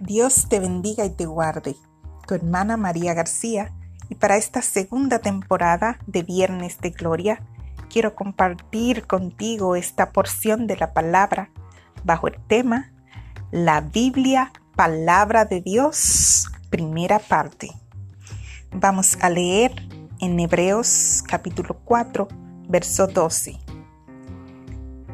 Dios te bendiga y te guarde. Tu hermana María García y para esta segunda temporada de Viernes de Gloria quiero compartir contigo esta porción de la palabra bajo el tema La Biblia, Palabra de Dios, primera parte. Vamos a leer en Hebreos capítulo 4, verso 12.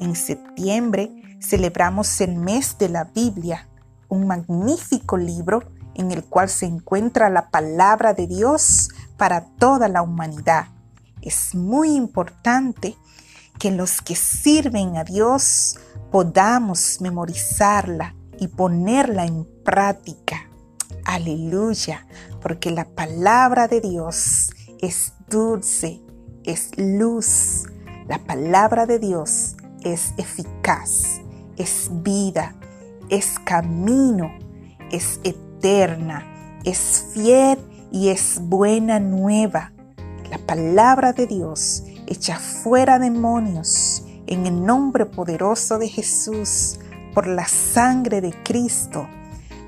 En septiembre celebramos el mes de la Biblia, un magnífico libro en el cual se encuentra la palabra de Dios para toda la humanidad. Es muy importante que los que sirven a Dios podamos memorizarla y ponerla en práctica. Aleluya, porque la palabra de Dios es dulce, es luz. La palabra de Dios es eficaz, es vida, es camino, es eterna, es fiel y es buena nueva. La palabra de Dios echa fuera demonios en el nombre poderoso de Jesús por la sangre de Cristo.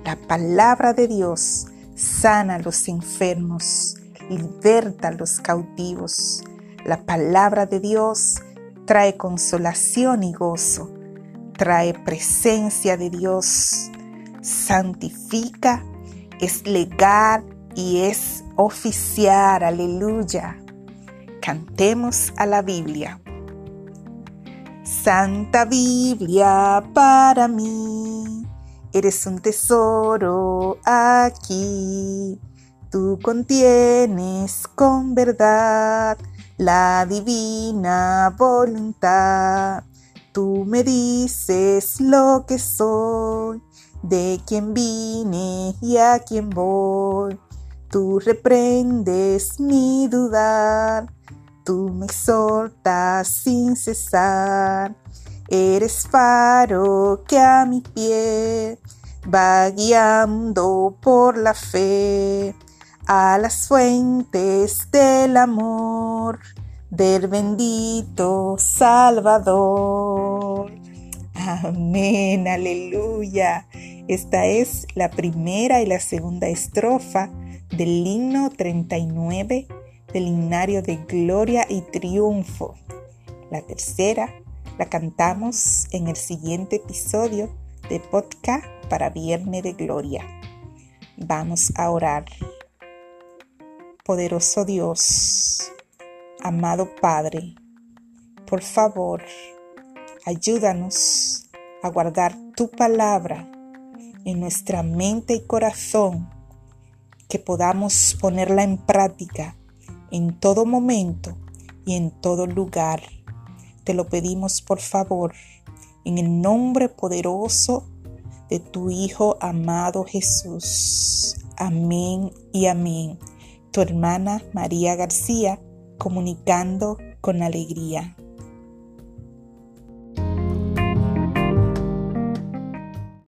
La palabra de Dios sana a los enfermos, liberta a los cautivos. La palabra de Dios trae consolación y gozo, trae presencia de Dios, santifica, es legal y es oficial. Aleluya. Cantemos a la Biblia. Santa Biblia para mí, eres un tesoro aquí. Tú contienes con verdad la divina voluntad. Tú me dices lo que soy, de quién vine y a quién voy. Tú reprendes mi dudar, tú me exhortas sin cesar. Eres faro que a mi pie va guiando por la fe a las fuentes del amor del bendito Salvador. Amén, aleluya. Esta es la primera y la segunda estrofa del himno 39 del himnario de gloria y triunfo. La tercera la cantamos en el siguiente episodio de podcast para Viernes de Gloria. Vamos a orar. Poderoso Dios, amado Padre, por favor, ayúdanos a guardar tu palabra en nuestra mente y corazón, que podamos ponerla en práctica en todo momento y en todo lugar. Te lo pedimos por favor, en el nombre poderoso de tu Hijo amado Jesús. Amén y amén tu hermana María García, comunicando con alegría.